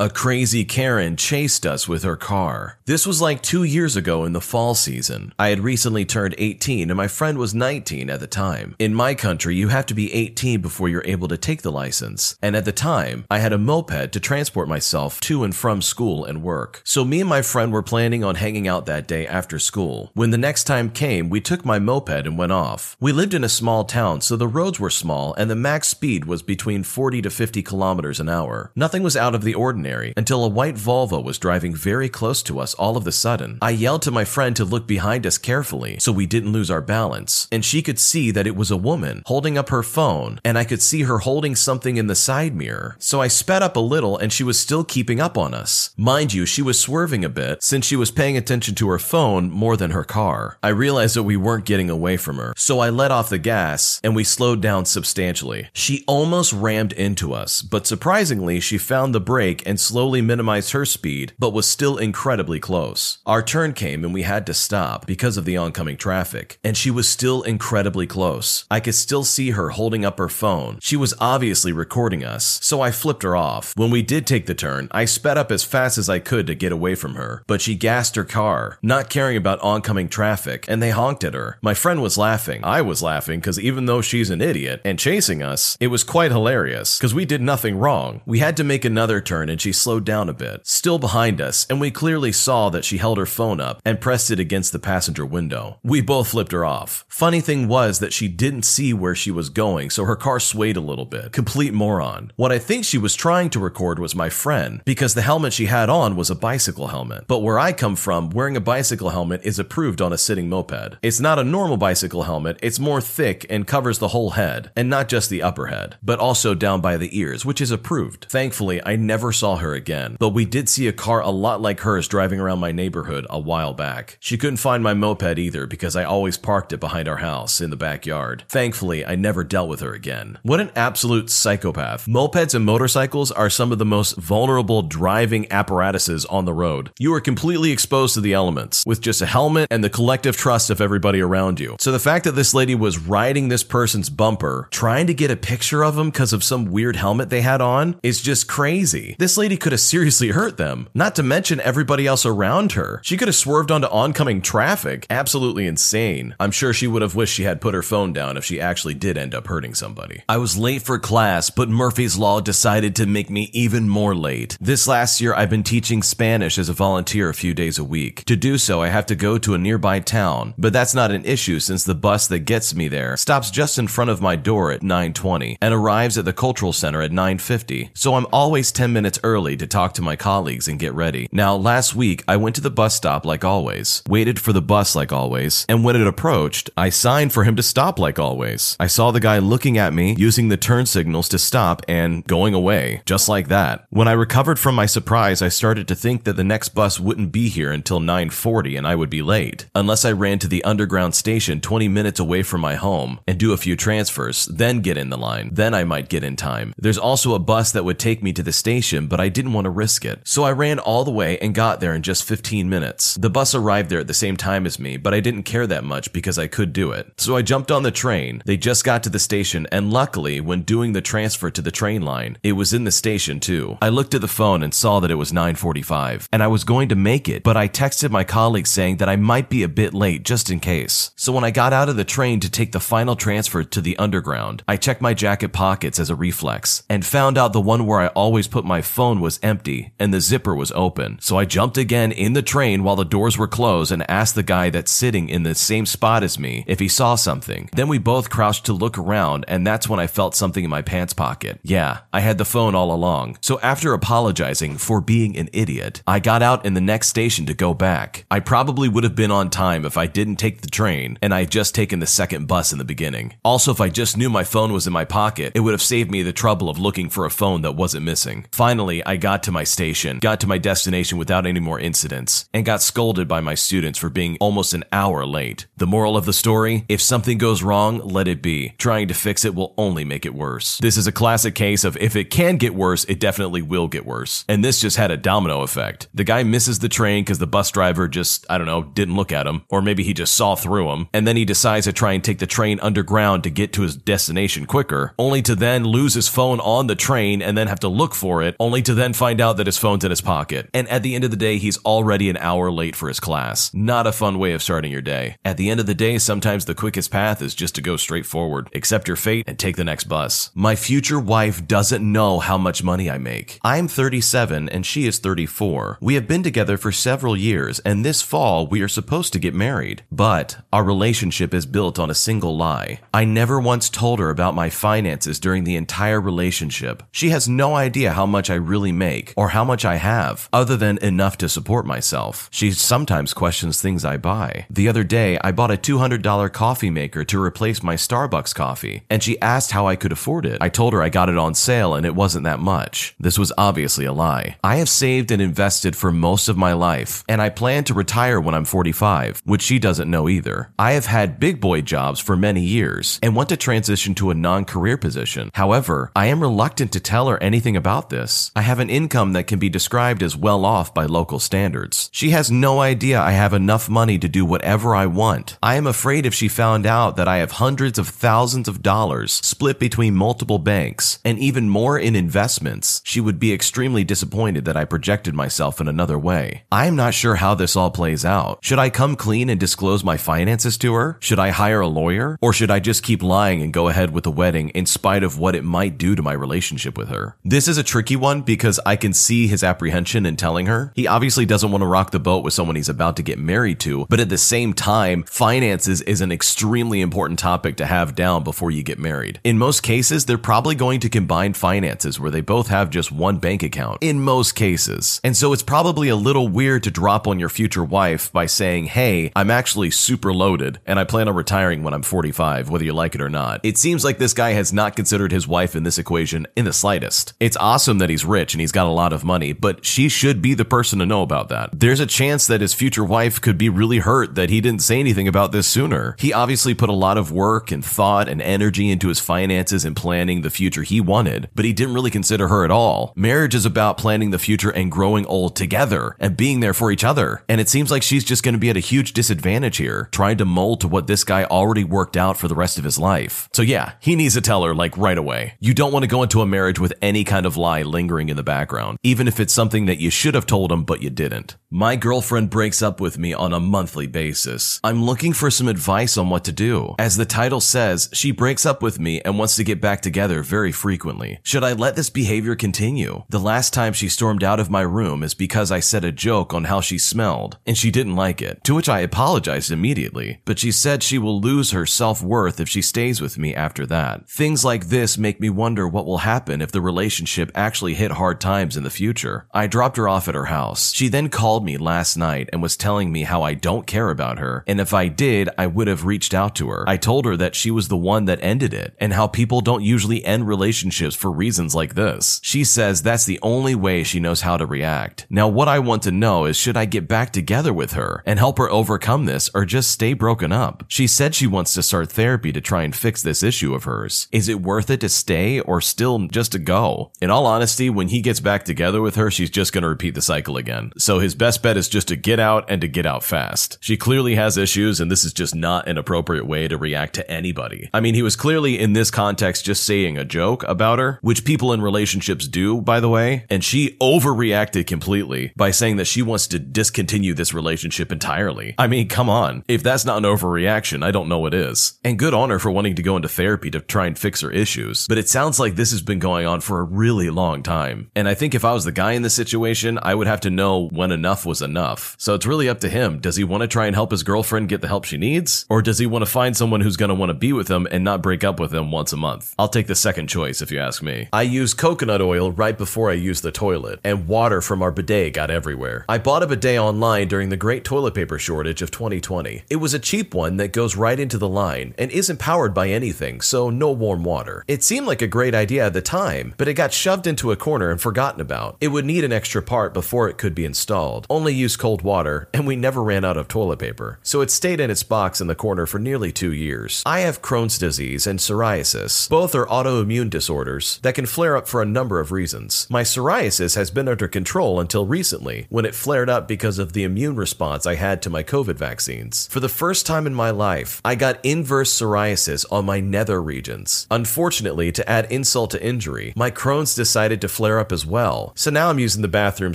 A crazy Karen chased us with her car. This was like two years ago in the fall season. I had recently turned 18 and my friend was 19 at the time. In my country, you have to be 18 before you're able to take the license. And at the time, I had a moped to transport myself to and from school and work. So me and my friend were planning on hanging out that day after school. When the next time came, we took my moped and went off. We lived in a small town, so the roads were small and the max speed was between 40 to 50 kilometers an hour. Nothing was out of the ordinary ordinary until a white Volvo was driving very close to us all of a sudden. I yelled to my friend to look behind us carefully so we didn't lose our balance, and she could see that it was a woman holding up her phone, and I could see her holding something in the side mirror. So I sped up a little and she was still keeping up on us. Mind you, she was swerving a bit since she was paying attention to her phone more than her car. I realized that we weren't getting away from her, so I let off the gas and we slowed down substantially. She almost rammed into us, but surprisingly, she found the brake and slowly minimized her speed, but was still incredibly close. Our turn came and we had to stop because of the oncoming traffic, and she was still incredibly close. I could still see her holding up her phone. She was obviously recording us, so I flipped her off. When we did take the turn, I sped up as fast as I could to get away from her, but she gassed her car, not caring about oncoming traffic, and they honked at her. My friend was laughing. I was laughing because even though she's an idiot and chasing us, it was quite hilarious because we did nothing wrong. We had to make another turn and she slowed down a bit, still behind us, and we clearly saw that she held her phone up and pressed it against the passenger window. We both flipped her off. Funny thing was that she didn't see where she was going, so her car swayed a little bit. Complete moron. What I think she was trying to record was my friend, because the helmet she had on was a bicycle helmet. But where I come from, wearing a bicycle helmet is approved on a sitting moped. It's not a normal bicycle helmet, it's more thick and covers the whole head, and not just the upper head, but also down by the ears, which is approved. Thankfully, I never saw her again, but we did see a car a lot like hers driving around my neighborhood a while back. She couldn't find my moped either because I always parked it behind our house in the backyard. Thankfully, I never dealt with her again. What an absolute psychopath. Mopeds and motorcycles are some of the most vulnerable driving apparatuses on the road. You are completely exposed to the elements with just a helmet and the collective trust of everybody around you. So the fact that this lady was riding this person's bumper, trying to get a picture of him because of some weird helmet they had on, is just crazy. This lady could have seriously hurt them, not to mention everybody else around her. She could have swerved onto oncoming traffic. Absolutely insane. I'm sure she would have wished she had put her phone down if she actually did end up hurting somebody. I was late for class, but Murphy's Law decided to make me even more late. This last year, I've been teaching Spanish as a volunteer a few days a week. To do so, I have to go to a nearby town, but that's not an issue since the bus that gets me there stops just in front of my door at 9:20 and arrives at the cultural center at 9:50. So I'm always 10 minutes early to talk to my colleagues and get ready. Now, last week, I went to the bus stop like always, waited for the bus like always, and when it approached, I signed for him to stop like always. I saw the guy looking at me, using the turn signals to stop and going away, just like that. When I recovered from my surprise, I started to think that the next bus wouldn't be here until 9:40 and I would be late. Unless I ran to the underground station 20 minutes away from my home and do a few transfers, then get in the line. Then I might get in time. There's also a bus that would take me to the station, but I didn't want to risk it. So I ran all the way and got there in just 15 minutes. The bus arrived there at the same time as me, but I didn't care that much because I could do it. So I jumped on the train. They just got to the station, and luckily, when doing the transfer to the train line, it was in the station too. I looked at the phone and saw that it was 9:45, and I was going to make it, but I texted my colleague saying that I might be a bit late just in case. So when I got out of the train to take the final transfer to the underground, I checked my jacket pockets as a reflex and found out the one where I always put my phone was empty and the zipper was open. So I jumped again in the train while the doors were closed and asked the guy that's sitting in the same spot as me if he saw something. Then we both crouched to look around and that's when I felt something in my pants pocket. Yeah, I had the phone all along. So after apologizing for being an idiot, I got out in the next station to go back. I probably would have been on time if I didn't take the train and I had just taken the second bus in the beginning. Also, if I just knew my phone was in my pocket, it would have saved me the trouble of looking for a phone that wasn't missing. Finally, I got to my station, got to my destination without any more incidents, and got scolded by my students for being almost an hour late. The moral of the story if something goes wrong, let it be. Trying to fix it will only make it worse. This is a classic case of if it can get worse, it definitely will get worse. And this just had a domino effect. The guy misses the train because the bus driver just, I don't know, didn't look at him, or maybe he just saw through him, and then he decides to try and take the train underground to get to his destination quicker, only to then lose his phone on the train and then have to look for it, only to to then find out that his phone's in his pocket. And at the end of the day, he's already an hour late for his class. Not a fun way of starting your day. At the end of the day, sometimes the quickest path is just to go straight forward, accept your fate, and take the next bus. My future wife doesn't know how much money I make. I'm 37 and she is 34. We have been together for several years, and this fall we are supposed to get married. But our relationship is built on a single lie. I never once told her about my finances during the entire relationship. She has no idea how much I really make or how much I have, other than enough to support myself. She sometimes questions things I buy. The other day, I bought a $200 coffee maker to replace my Starbucks coffee, and she asked how I could afford it. I told her I got it on sale and it wasn't that much. This was obviously a lie. I have saved and invested for most of my life, and I plan to retire when I'm 45, which she doesn't know either. I have had big boy jobs for many years and want to transition to a non career position. However, I am reluctant to tell her anything about this. I have an income that can be described as well off by local standards. She has no idea I have enough money to do whatever I want. I am afraid if she found out that I have hundreds of thousands of dollars split between multiple banks and even more in investments, she would be extremely disappointed that I projected myself in another way. I am not sure how this all plays out. Should I come clean and disclose my finances to her? Should I hire a lawyer? Or should I just keep lying and go ahead with the wedding in spite of what it might do to my relationship with her? This is a tricky one because I can see his apprehension in telling her. He obviously doesn't want to rock the boat with someone he's about to get married to, but at the same time, finances is an extremely important topic to have down before you get married. In most cases, they're probably going to combine finances where they both have just one bank account. In most cases. And so it's probably a little weird to drop on your future wife by saying, hey, I'm actually super loaded and I plan on retiring when I'm 45, whether you like it or not. It seems like this guy has not considered his wife in this equation in the slightest. It's awesome that he's rich and he's got a lot of money, but she should be the person to know about that. There's a chance that his future wife could be really hurt that he didn't say anything about this sooner. He obviously put a lot of work and thought and energy into his finances and planning the future he wanted, but he didn't really consider her at all. Marriage is about planning the future and growing old together and being there for each other. And it seems like she's just going to be at a huge disadvantage here, trying to mold to what this guy already worked out for the rest of his life. So yeah, he needs to tell her like right away. You don't want to go into a marriage with any kind of lie lingering in the background, even if it's something that you should have told him but you didn't. My girlfriend breaks up with me on a monthly basis. I'm looking for some advice on what to do. As the title says, she breaks up with me and wants to get back together very frequently. Should I let this behavior continue? The last time she stormed out of my room is because I said a joke on how she smelled, and she didn't like it, to which I apologized immediately, but she said she will lose her self-worth if she stays with me after that. Things like this make me wonder what will happen if the relationship actually hit hard times in the future. I dropped her off at her house. She then called me last night and was telling me how I don't care about her, and if I did, I would have reached out to her. I told her that she was the one that ended it, and how people don't usually end relationships for reasons like this. She says that's the only way she knows how to react. Now, what I want to know is should I get back together with her and help her overcome this or just stay broken up? She said she wants to start therapy to try and fix this issue of hers. Is it worth it to stay or still just to go? In all honesty, when he gets back together with her, she's just going to repeat the cycle again. So his best bet is just to get out and to get out fast. She clearly has issues and this is just not an appropriate way to react to anybody. I mean, he was clearly in this context just saying a joke about her, which people in relationships do, by the way, and she overreacted completely by saying that she wants to discontinue this relationship entirely. I mean, come on. If that's not an overreaction, I don't know what is. And good on her for wanting to go into therapy to try and fix her issues, but it sounds like this has been going on for a really long time. And I think if I was the guy in this situation, I would have to know when enough was enough. So it's really up to him. Does he want to try and help his girlfriend get the help she needs? Or does he want to find someone who's going to want to be with him and not break up with him once a month? I'll take the second choice if you ask me. I use coconut oil right before I use the toilet, and water from our bidet got everywhere. I bought a bidet online during the great toilet paper shortage of 2020. It was a cheap one that goes right into the line and isn't powered by anything, so no warm water. It seemed like a great idea at the time, but it got shoved into a corner and forgotten about. It would need an extra part before it could be installed. Only use cold water, and we never ran out of toilet paper. So it stayed in its box in the corner for nearly two years. I have Crohn's disease and psoriasis. Both are autoimmune disorders that can flare up for a number of reasons. My psoriasis has been under control until recently, when it flared up because of the immune response I had to my COVID vaccines. For the first time in my life, I got inverse psoriasis on my nether regions. Unfortunately, to add insult to injury, my Crohn's decided to flare up as well. So now I'm using the bathroom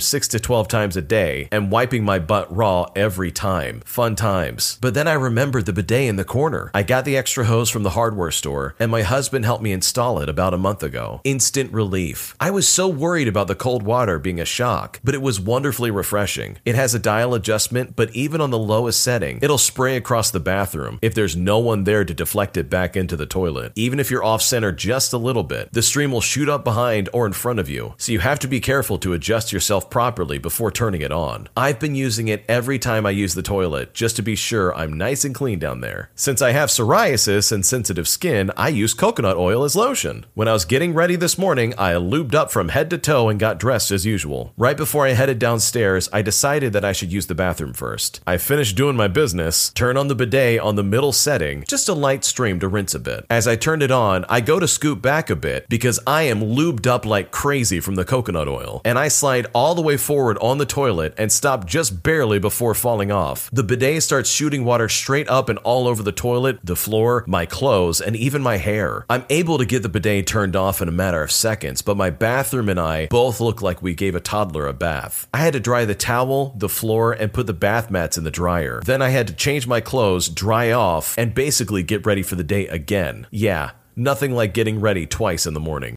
6 to 12 times a day and wiping my butt raw every time. Fun times. But then I remembered the bidet in the corner. I got the extra hose from the hardware store, and my husband helped me install it about a month ago. Instant relief. I was so worried about the cold water being a shock, but it was wonderfully refreshing. It has a dial adjustment, but even on the lowest setting, it'll spray across the bathroom if there's no one there to deflect it back into the toilet. Even if you're off center just a little bit, the stream will shoot up behind or in front of you, so you have to be careful to adjust yourself properly before turning it on. I've been using it every time I use the toilet just to be sure I'm nice and clean down there. Since I have psoriasis and sensitive skin, I use coconut oil as lotion. When I was getting ready this morning, I lubed up from head to toe and got dressed as usual. Right before I headed downstairs, I decided that I should use the bathroom first. I finished doing my business, turn on the bidet on the middle setting, just a light stream to rinse a bit. As I turned it on, I go to scoop back a bit because I am lubed up like crazy from the coconut oil, and I slide all the way forward on the toilet and stop just barely before falling off. The bidet starts shooting water straight up and all over the toilet, the floor, my clothes, and even my hair. I'm able to get the bidet turned off in a matter of seconds, but my bathroom and I both look like we gave a toddler a bath. I had to dry the towel, the floor, and put the bath mats in the dryer. Then I had to change my clothes, dry off, and basically get ready for the day again. Yeah, nothing like getting ready twice in the morning.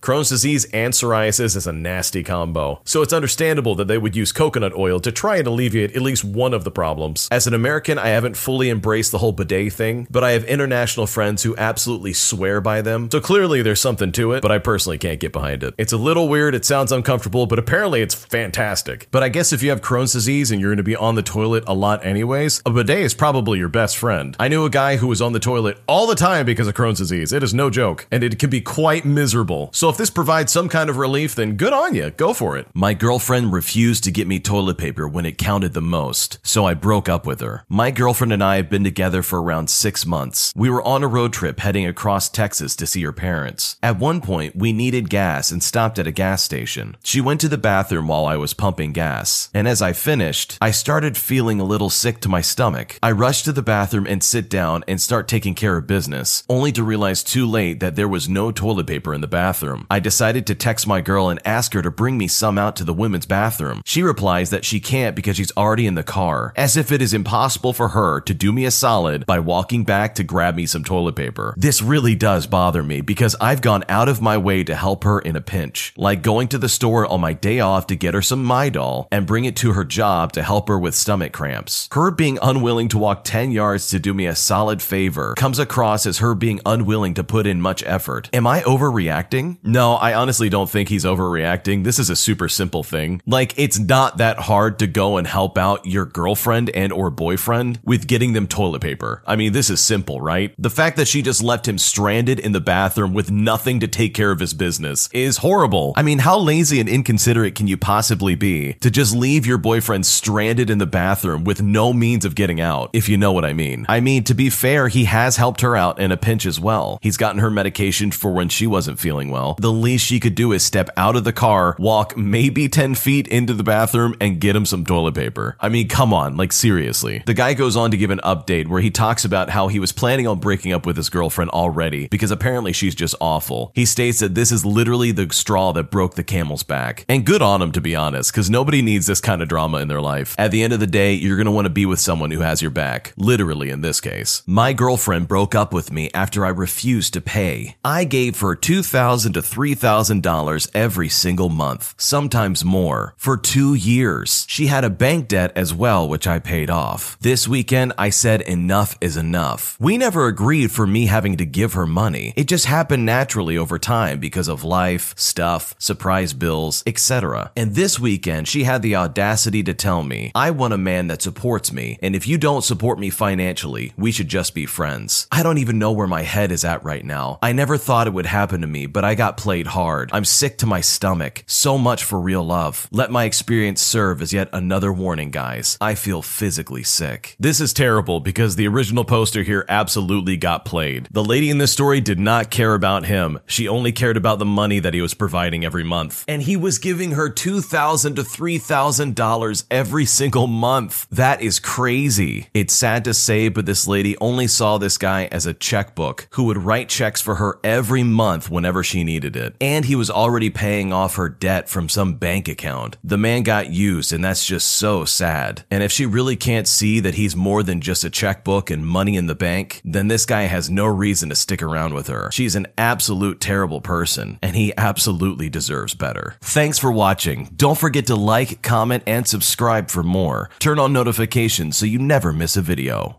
Crohn's disease and psoriasis is a nasty combo, so it's understandable that they would use coconut oil to try and alleviate at least one of the problems. As an American, I haven't fully embraced the whole bidet thing, but I have international friends who absolutely swear by them, so clearly there's something to it, but I personally can't get behind it. It's a little weird, it sounds uncomfortable, but apparently it's fantastic. But I guess if you have Crohn's disease and you're going to be on the toilet a lot anyways, a bidet is probably your best friend. I knew a guy who was on the toilet all the time because of Crohn's disease. It is no joke, and it can be quite miserable. So if this provides some kind of relief, then good on you. Go for it. My girlfriend refused to get me toilet paper when it counted the most, so I broke up with her. My girlfriend and I have been together for around six months. We were on a road trip heading across Texas to see her parents. At one point, we needed gas and stopped at a gas station. She went to the bathroom while I was pumping gas, and as I finished, I started feeling a little sick to my stomach. I rushed to the bathroom and sit down and start taking care of business, only to realize too late that there was no toilet paper in the bathroom. I decided to text my girl and ask her to bring me some out to the women's bathroom. She replies that she can't because she's already in the car, as if it is impossible for her to do me a solid by walking back to grab me some toilet paper. This really does bother me because I've gone out of my way to help her in a pinch, like going to the store on my day off to get her some Midol and bring it to her job to help her with stomach cramps. Her being unwilling to walk 10 yards to do me a solid favor comes across as her being unwilling to put in much effort. Am I overreacting? No, I honestly don't think he's overreacting. This is a super simple thing. Like, it's not that hard to go and help out your girlfriend and or boyfriend with getting them toilet paper. I mean, this is simple, right? The fact that she just left him stranded in the bathroom with nothing to take care of his business is horrible. I mean, how lazy and inconsiderate can you possibly be to just leave your boyfriend stranded in the bathroom with no means of getting out, if you know what I mean? I mean, to be fair, he has helped her out in a pinch as well. He's gotten her medication for when she wasn't feeling well. The least she could do is step out of the car, walk maybe 10 feet into the bathroom, and get him some toilet paper. I mean, come on, like seriously. The guy goes on to give an update where he talks about how he was planning on breaking up with his girlfriend already because apparently she's just awful. He states that this is literally the straw that broke the camel's back. And good on him, to be honest, because nobody needs this kind of drama in their life. At the end of the day, you're going to want to be with someone who has your back. Literally, in this case. My girlfriend broke up with me after I refused to pay. I gave her 2,000 to $3,000 every single month, sometimes more, for two years. She had a bank debt as well, which I paid off. This weekend, I said enough is enough. We never agreed for me having to give her money. It just happened naturally over time because of life, stuff, surprise bills, etc. And this weekend, she had the audacity to tell me, I want a man that supports me, and if you don't support me financially, we should just be friends. I don't even know where my head is at right now. I never thought it would happen to me, but I got played hard. I'm sick to my stomach. So much for real love. Let my experience serve as yet another warning, guys. I feel physically sick. This is terrible because the original poster here absolutely got played. The lady in this story did not care about him. She only cared about the money that he was providing every month. And he was giving her $2,000 to $3,000 every single month. That is crazy. It's sad to say, but this lady only saw this guy as a checkbook who would write checks for her every month whenever she needed it. And he was already paying off her debt from some bank account. The man got used, and that's just so sad. And if she really can't see that he's more than just a checkbook and money in the bank, then this guy has no reason to stick around with her. She's an absolute terrible person, and he absolutely deserves better. Thanks for watching. Don't forget to like, comment, and subscribe for more. Turn on notifications so you never miss a video.